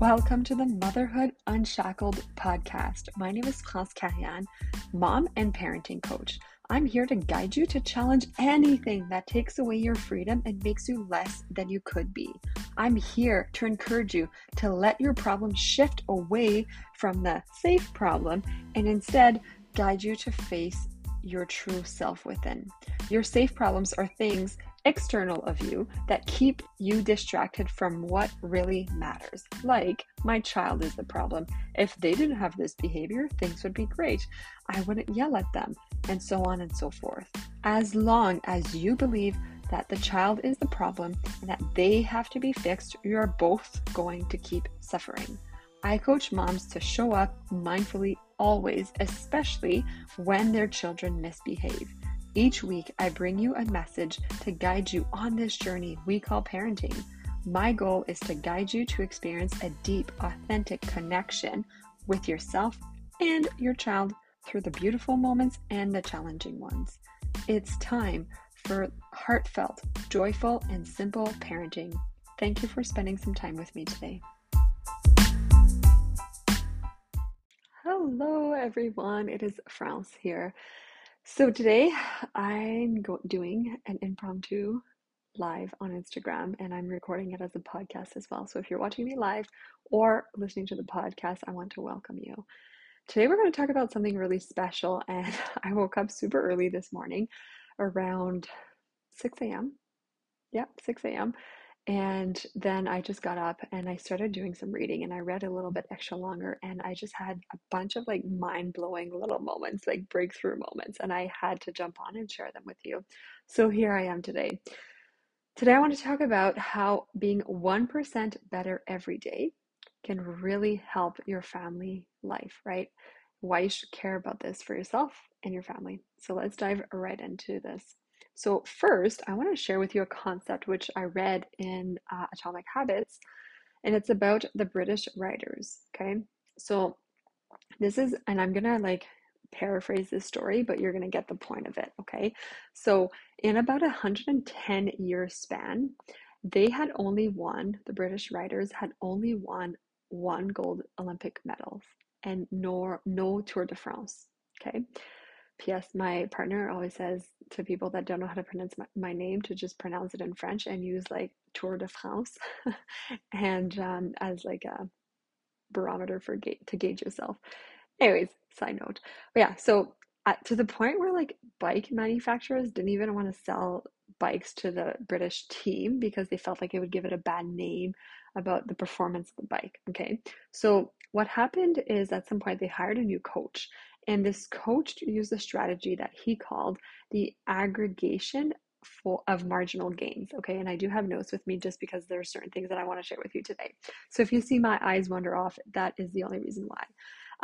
Welcome to the Motherhood Unshackled podcast. My name is France Carian, mom and parenting coach. I'm here to guide you to challenge anything that takes away your freedom and makes you less than you could be. I'm here to encourage you to let your problem shift away from the safe problem and instead guide you to face your true self within. Your safe problems are things external of you that keep you distracted from what really matters. Like, my child is the problem. If they didn't have this behavior, things would be great. I wouldn't yell at them, and so on and so forth. As long as you believe that the child is the problem and that they have to be fixed, you're both going to keep suffering. I coach moms to show up mindfully always, especially when their children misbehave. Each week, I bring you a message to guide you on this journey we call parenting. My goal is to guide you to experience a deep, authentic connection with yourself and your child through the beautiful moments and the challenging ones. It's time for heartfelt, joyful, and simple parenting. Thank you for spending some time with me today. Hello, everyone. It is France here. So today I'm go- doing an impromptu live on Instagram and I'm recording it as a podcast as well. So if you're watching me live or listening to the podcast, I want to welcome you. Today we're going to talk about something really special and I woke up super early this morning around 6 a.m. Yep, 6 a.m. And then I just got up and I started doing some reading and I read a little bit extra longer and I just had a bunch of like mind blowing little moments, like breakthrough moments. And I had to jump on and share them with you. So here I am today. Today, I want to talk about how being 1% better every day can really help your family life, right? Why you should care about this for yourself and your family. So let's dive right into this. So, first, I want to share with you a concept which I read in uh, Atomic Habits, and it's about the British riders. Okay. So, this is, and I'm going to like paraphrase this story, but you're going to get the point of it. Okay. So, in about a 110 year span, they had only won, the British riders had only won one gold Olympic medals and no, no Tour de France. Okay. P.S. My partner always says to people that don't know how to pronounce my, my name to just pronounce it in French and use like Tour de France and um, as like a barometer for ga- to gauge yourself. Anyways, side note. But yeah, so at, to the point where like bike manufacturers didn't even want to sell bikes to the British team because they felt like it would give it a bad name about the performance of the bike. Okay, so what happened is at some point they hired a new coach and this coach used a strategy that he called the aggregation of marginal gains. Okay, and I do have notes with me just because there are certain things that I want to share with you today. So if you see my eyes wander off, that is the only reason why.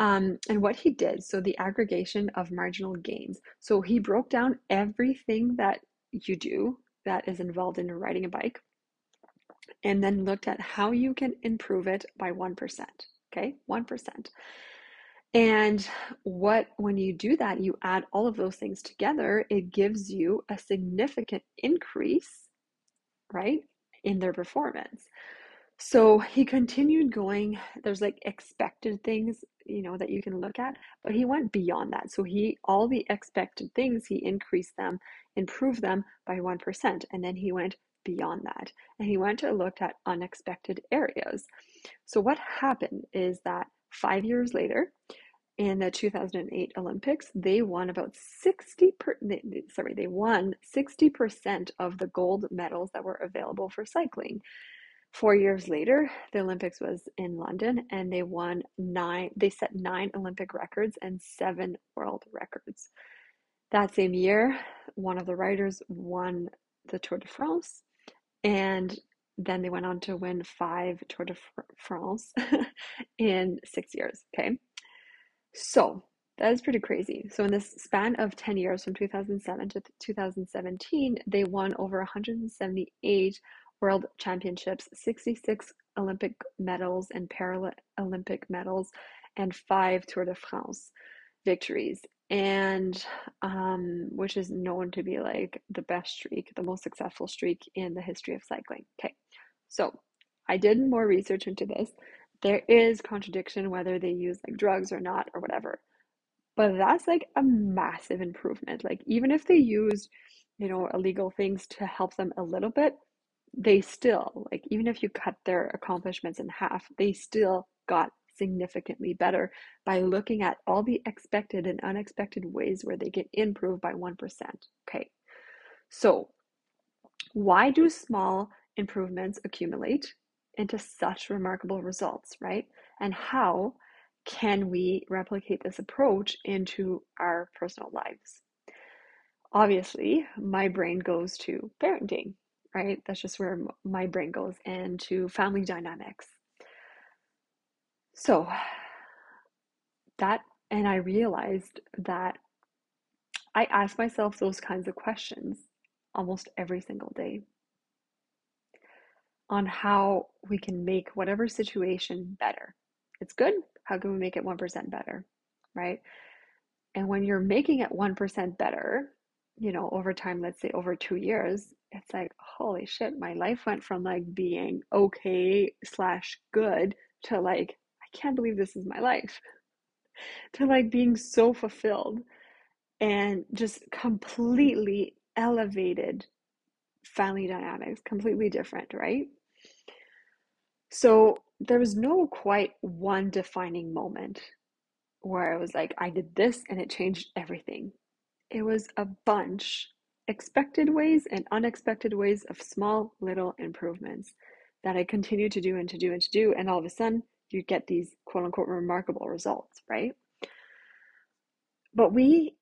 Um, and what he did, so the aggregation of marginal gains. So he broke down everything that you do that is involved in riding a bike and then looked at how you can improve it by 1%. Okay, 1%. And what, when you do that, you add all of those things together, it gives you a significant increase, right, in their performance. So he continued going. There's like expected things, you know, that you can look at, but he went beyond that. So he, all the expected things, he increased them, improved them by 1%. And then he went beyond that. And he went and looked at unexpected areas. So what happened is that five years later, in the 2008 Olympics, they won about 60 per, sorry, they won 60% of the gold medals that were available for cycling. 4 years later, the Olympics was in London and they won 9 they set 9 Olympic records and 7 world records. That same year, one of the riders won the Tour de France and then they went on to win 5 Tour de France in 6 years, okay? So that is pretty crazy. So in this span of 10 years from 2007 to 2017, they won over 178 world championships, 66 Olympic medals and Paralympic medals, and five Tour de France victories. And um, which is known to be like the best streak, the most successful streak in the history of cycling. Okay, so I did more research into this there is contradiction whether they use like drugs or not or whatever. But that's like a massive improvement. Like even if they used, you know, illegal things to help them a little bit, they still, like even if you cut their accomplishments in half, they still got significantly better by looking at all the expected and unexpected ways where they can improve by 1%. Okay. So, why do small improvements accumulate into such remarkable results, right? And how can we replicate this approach into our personal lives? Obviously, my brain goes to parenting, right? That's just where my brain goes, and to family dynamics. So, that, and I realized that I ask myself those kinds of questions almost every single day on how we can make whatever situation better. It's good. How can we make it 1% better? Right? And when you're making it 1% better, you know, over time, let's say over two years, it's like, holy shit, my life went from like being okay slash good to like, can't believe this is my life, to like being so fulfilled and just completely elevated family dynamics, completely different, right? So there was no quite one defining moment where I was like, I did this and it changed everything. It was a bunch, expected ways and unexpected ways of small little improvements that I continued to do and to do and to do. And all of a sudden, you get these quote unquote remarkable results, right? But we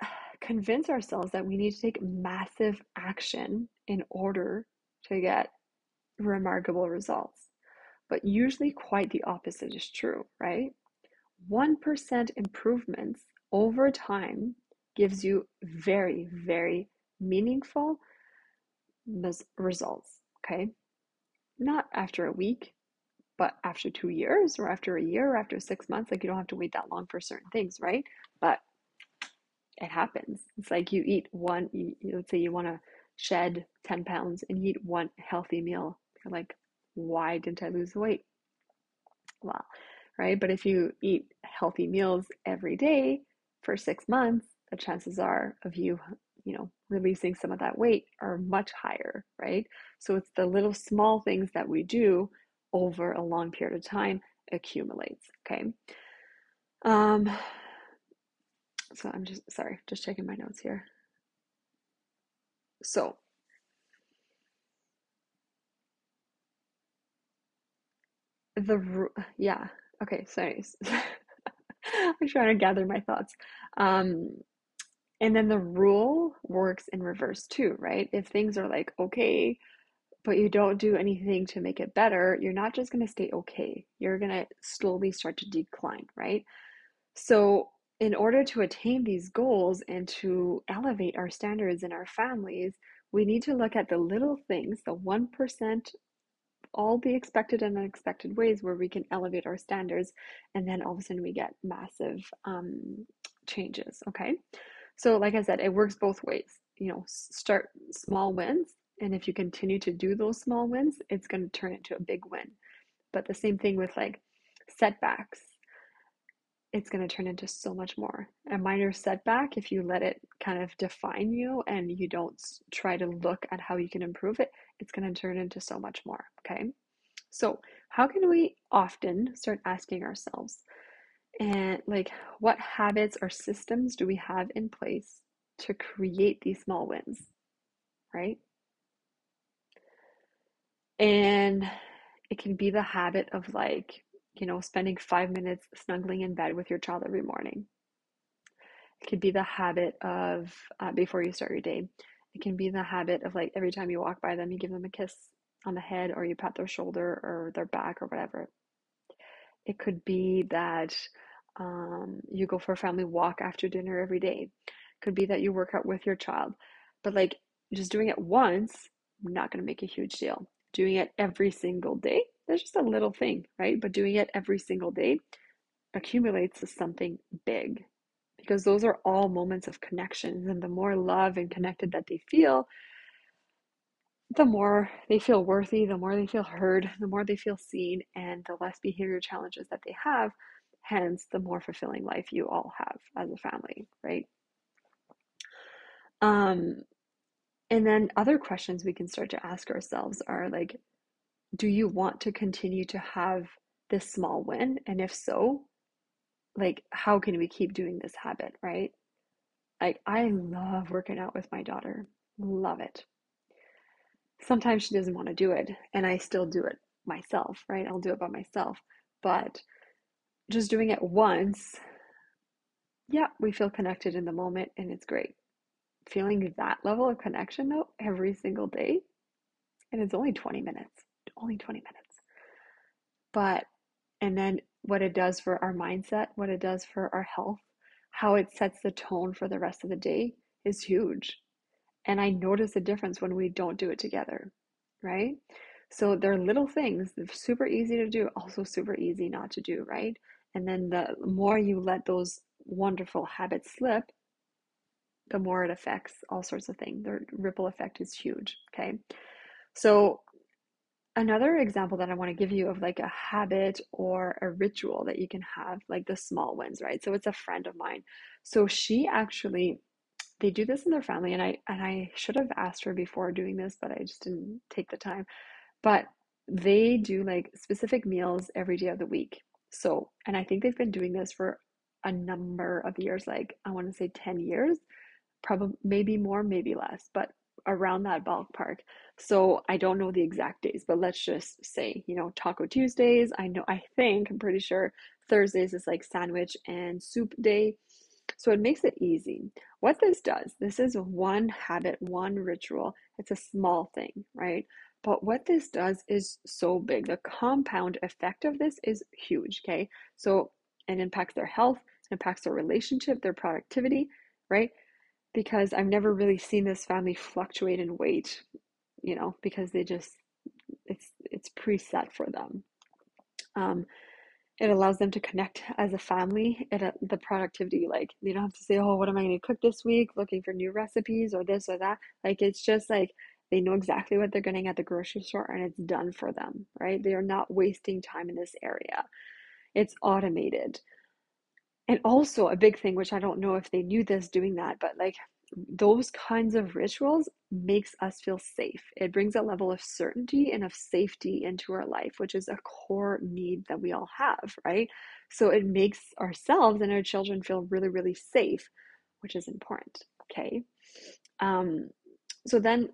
convince ourselves that we need to take massive action in order to get remarkable results. But usually, quite the opposite is true, right? 1% improvements over time gives you very, very meaningful results, okay? Not after a week, but after two years or after a year or after six months. Like, you don't have to wait that long for certain things, right? But it happens. It's like you eat one, you, let's say you want to shed 10 pounds and you eat one healthy meal. You're like, why didn't I lose the weight? Well, right? But if you eat healthy meals every day for six months, the chances are of you, you know, releasing some of that weight are much higher, right? So it's the little small things that we do over a long period of time accumulates, okay? Um, so I'm just sorry, just checking my notes here. So the yeah okay sorry i'm trying to gather my thoughts um and then the rule works in reverse too right if things are like okay but you don't do anything to make it better you're not just going to stay okay. You're going to slowly start to decline right? So in order to attain these goals and to elevate our standards in our families we need to look at the little things the 1% all the expected and unexpected ways where we can elevate our standards and then all of a sudden we get massive um, changes okay? So like i said it works both ways you know start small wins and if you continue to do those small wins it's going to turn into a big win but the same thing with like setbacks it's going to turn into so much more. A minor setback, if you let it kind of define you and you don't try to look at how you can improve it, it's going to turn into so much more. Okay. So, how can we often start asking ourselves, and like, what habits or systems do we have in place to create these small wins? Right. And it can be the habit of like you know, spending five minutes snuggling in bed with your child every morning. It could be the habit of uh, before you start your day. It can be the habit of like every time you walk by them, you give them a kiss on the head or you pat their shoulder or their back or whatever. It could be that um, you go for a family walk after dinner every day. It could be that you work out with your child. But like just doing it once, not going to make a huge deal. Doing it every single day, that's just a little thing, right? But doing it every single day accumulates to something big because those are all moments of connections. And the more love and connected that they feel, the more they feel worthy, the more they feel heard, the more they feel seen, and the less behavior challenges that they have, hence the more fulfilling life you all have as a family, right? Um, and then other questions we can start to ask ourselves are like, do you want to continue to have this small win? And if so, like, how can we keep doing this habit, right? Like, I love working out with my daughter, love it. Sometimes she doesn't want to do it, and I still do it myself, right? I'll do it by myself. But just doing it once, yeah, we feel connected in the moment and it's great. Feeling that level of connection though every single day, and it's only 20 minutes, only 20 minutes. But, and then what it does for our mindset, what it does for our health, how it sets the tone for the rest of the day is huge. And I notice a difference when we don't do it together, right? So they're little things, they're super easy to do, also super easy not to do, right? And then the more you let those wonderful habits slip, the more it affects all sorts of things. The ripple effect is huge, okay? So another example that I want to give you of like a habit or a ritual that you can have, like the small wins, right? So it's a friend of mine. So she actually they do this in their family and I and I should have asked her before doing this, but I just didn't take the time. But they do like specific meals every day of the week. So, and I think they've been doing this for a number of years, like I want to say 10 years, probably maybe more, maybe less, but around that ballpark. So I don't know the exact days, but let's just say, you know, Taco Tuesdays. I know, I think, I'm pretty sure Thursdays is like sandwich and soup day. So it makes it easy. What this does, this is one habit, one ritual. It's a small thing, right? But what this does is so big. The compound effect of this is huge, okay? So it impacts their health, it impacts their relationship, their productivity, right? Because I've never really seen this family fluctuate in weight, you know, because they just it's it's preset for them. Um, it allows them to connect as a family. It uh, the productivity, like you don't have to say, "Oh, what am I going to cook this week?" Looking for new recipes or this or that. Like it's just like they know exactly what they're getting at the grocery store and it's done for them, right? They are not wasting time in this area. It's automated. And also, a big thing, which I don't know if they knew this doing that, but like those kinds of rituals makes us feel safe. It brings a level of certainty and of safety into our life, which is a core need that we all have, right? So it makes ourselves and our children feel really, really safe, which is important. Okay. Um, so then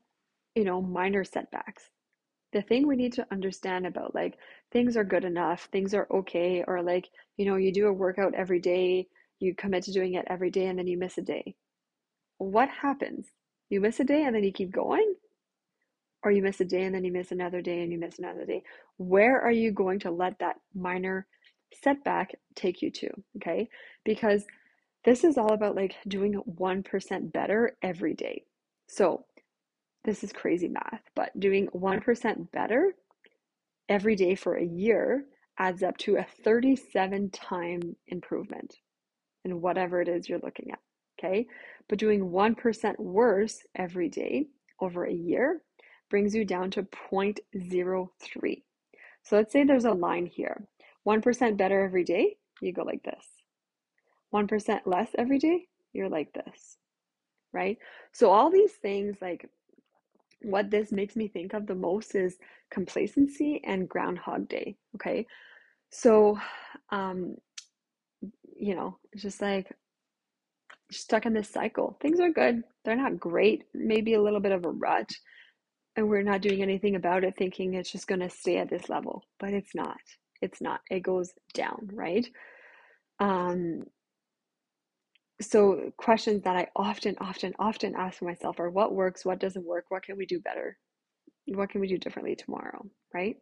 you know, minor setbacks. The thing we need to understand about like things are good enough, things are okay, or like, you know, you do a workout every day, you commit to doing it every day, and then you miss a day. What happens? You miss a day and then you keep going? Or you miss a day and then you miss another day and you miss another day? Where are you going to let that minor setback take you to? Okay. Because this is all about like doing 1% better every day. So this is crazy math, but doing 1% better every day for a year adds up to a 37 time improvement in whatever it is you're looking at. Okay. But doing 1% worse every day over a year brings you down to 0.03. So let's say there's a line here 1% better every day, you go like this. 1% less every day, you're like this. Right. So all these things like what this makes me think of the most is complacency and Groundhog Day. Okay. So, um, you know, it's just like stuck in this cycle. Things are good, they're not great, maybe a little bit of a rut, and we're not doing anything about it, thinking it's just going to stay at this level, but it's not. It's not. It goes down, right? Um, so questions that I often, often, often ask myself are what works, what doesn't work, what can we do better? What can we do differently tomorrow, right?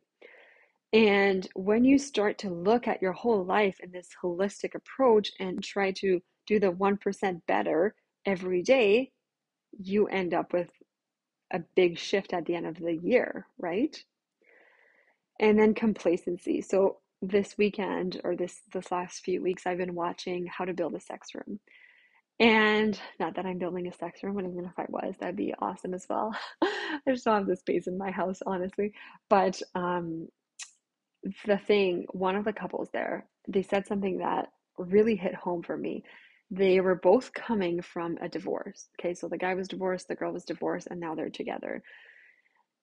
And when you start to look at your whole life in this holistic approach and try to do the 1% better every day, you end up with a big shift at the end of the year, right? And then complacency. So this weekend or this this last few weeks I've been watching How to Build a Sex Room. And not that I'm building a sex room, but even if I was, that'd be awesome as well. I just don't have the space in my house, honestly. But um, the thing, one of the couples there, they said something that really hit home for me. They were both coming from a divorce. Okay, so the guy was divorced, the girl was divorced, and now they're together.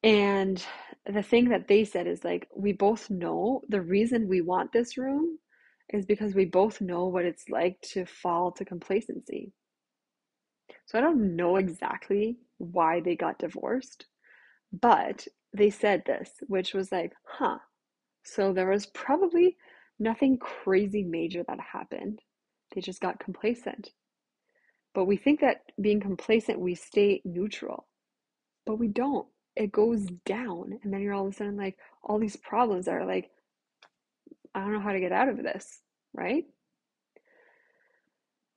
And the thing that they said is like, we both know the reason we want this room is because we both know what it's like to fall to complacency. So I don't know exactly why they got divorced, but they said this, which was like, huh. So there was probably nothing crazy major that happened. They just got complacent. But we think that being complacent, we stay neutral, but we don't. It goes down. And then you're all of a sudden like, all these problems are like, I don't know how to get out of this, right?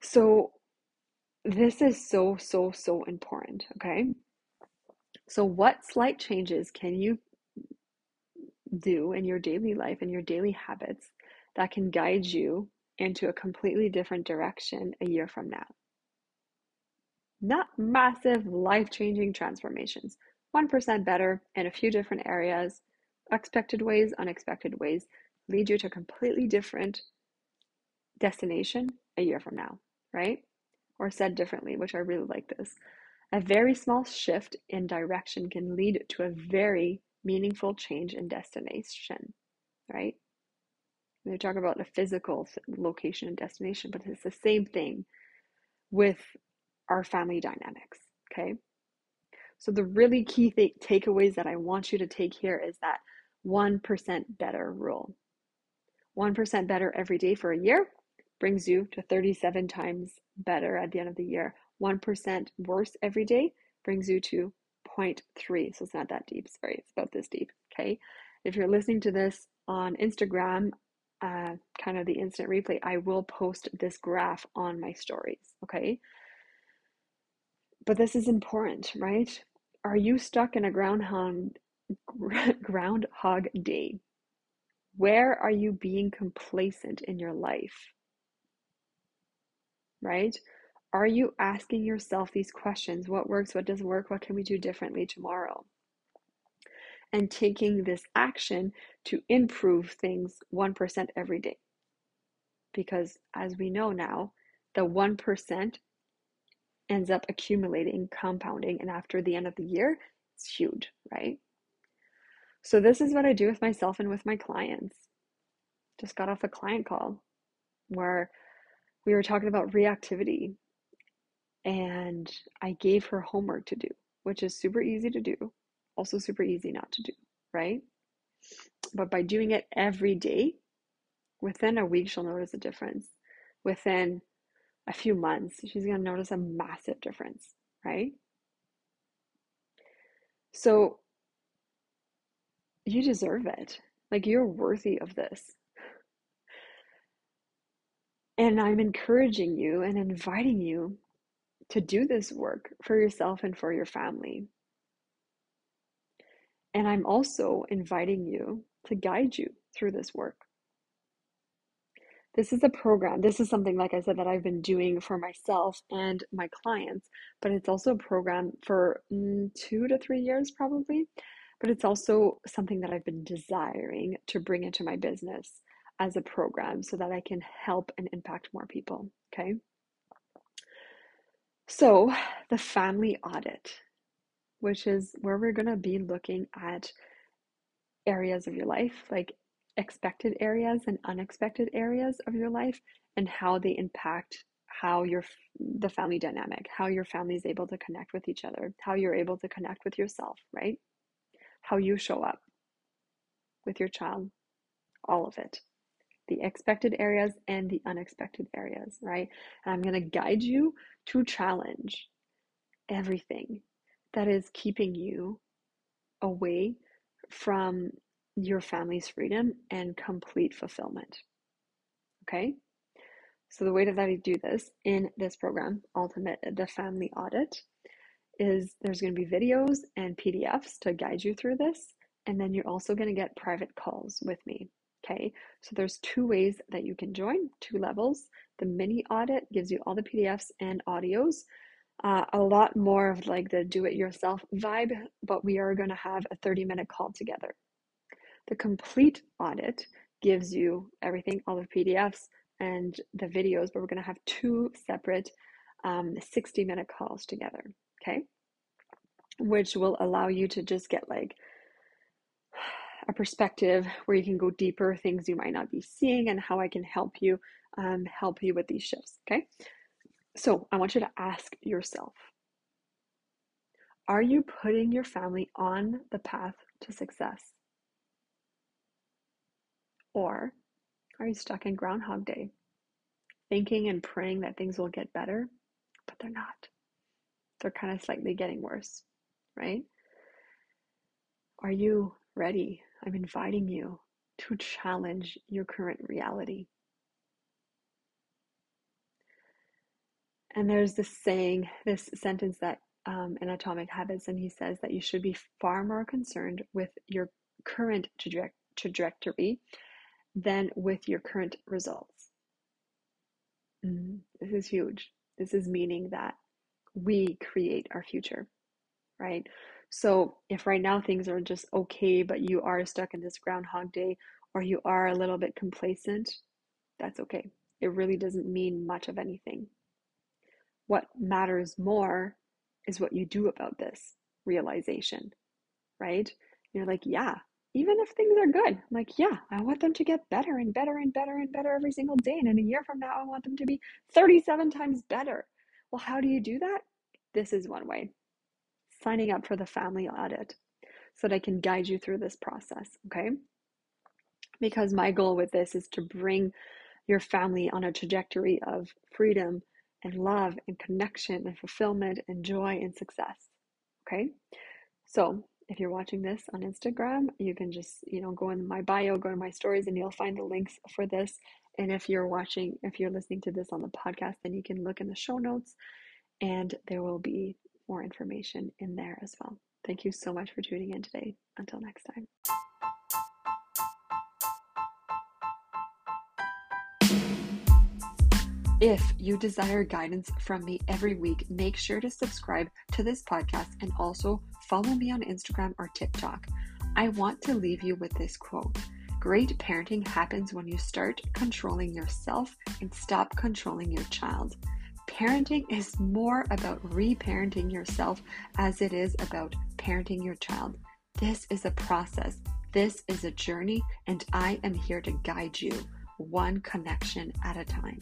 So, this is so, so, so important, okay? So, what slight changes can you do in your daily life and your daily habits that can guide you into a completely different direction a year from now? Not massive life changing transformations, 1% better in a few different areas, expected ways, unexpected ways, lead you to a completely different destination a year from now, right? Or said differently, which I really like this. A very small shift in direction can lead to a very meaningful change in destination, right? We talk about a physical location and destination, but it's the same thing with our family dynamics, okay? So, the really key th- takeaways that I want you to take here is that 1% better rule. 1% better every day for a year brings you to 37 times better at the end of the year. 1% worse every day brings you to 0.3. So it's not that deep. Sorry, it's about this deep. Okay. If you're listening to this on Instagram, uh, kind of the instant replay, I will post this graph on my stories. Okay. But this is important, right? Are you stuck in a groundhog groundhog day? Where are you being complacent in your life? Right? Are you asking yourself these questions? What works? What doesn't work? What can we do differently tomorrow? And taking this action to improve things 1% every day. Because as we know now, the 1% ends up accumulating, compounding, and after the end of the year, it's huge, right? So, this is what I do with myself and with my clients. Just got off a client call where we were talking about reactivity, and I gave her homework to do, which is super easy to do, also super easy not to do, right? But by doing it every day, within a week, she'll notice a difference. Within a few months, she's going to notice a massive difference, right? So you deserve it. Like you're worthy of this. And I'm encouraging you and inviting you to do this work for yourself and for your family. And I'm also inviting you to guide you through this work. This is a program. This is something, like I said, that I've been doing for myself and my clients, but it's also a program for mm, two to three years, probably. But it's also something that I've been desiring to bring into my business as a program so that I can help and impact more people. Okay. So, the family audit, which is where we're going to be looking at areas of your life, like expected areas and unexpected areas of your life and how they impact how your the family dynamic, how your family is able to connect with each other, how you're able to connect with yourself, right? How you show up with your child, all of it. The expected areas and the unexpected areas, right? And I'm going to guide you to challenge everything that is keeping you away from your family's freedom and complete fulfillment. Okay? So, the way that I do this in this program, Ultimate the Family Audit, is there's going to be videos and PDFs to guide you through this. And then you're also going to get private calls with me. Okay, so there's two ways that you can join, two levels. The mini audit gives you all the PDFs and audios. Uh, a lot more of like the do it yourself vibe, but we are going to have a 30 minute call together. The complete audit gives you everything, all the PDFs and the videos, but we're going to have two separate um, 60 minute calls together. Okay. Which will allow you to just get like a perspective where you can go deeper, things you might not be seeing, and how I can help you um, help you with these shifts. Okay. So I want you to ask yourself Are you putting your family on the path to success? Or are you stuck in Groundhog Day, thinking and praying that things will get better, but they're not? They're kind of slightly getting worse, right? Are you ready? I'm inviting you to challenge your current reality. And there's this saying, this sentence that um, in Atomic Habits, and he says that you should be far more concerned with your current traje- trajectory than with your current results. Mm, this is huge. This is meaning that we create our future, right? So if right now things are just okay, but you are stuck in this groundhog day or you are a little bit complacent, that's okay. It really doesn't mean much of anything. What matters more is what you do about this realization, right? You're like, yeah, even if things are good, I'm like, yeah, I want them to get better and better and better and better every single day. And in a year from now, I want them to be 37 times better. Well, how do you do that? This is one way signing up for the family audit so that I can guide you through this process, okay? Because my goal with this is to bring your family on a trajectory of freedom and love and connection and fulfillment and joy and success. Okay. So if you're watching this on Instagram, you can just, you know, go in my bio, go to my stories, and you'll find the links for this. And if you're watching, if you're listening to this on the podcast, then you can look in the show notes and there will be more information in there as well. Thank you so much for tuning in today. Until next time. If you desire guidance from me every week, make sure to subscribe to this podcast and also follow me on Instagram or TikTok. I want to leave you with this quote Great parenting happens when you start controlling yourself and stop controlling your child. Parenting is more about reparenting yourself as it is about parenting your child. This is a process, this is a journey, and I am here to guide you one connection at a time.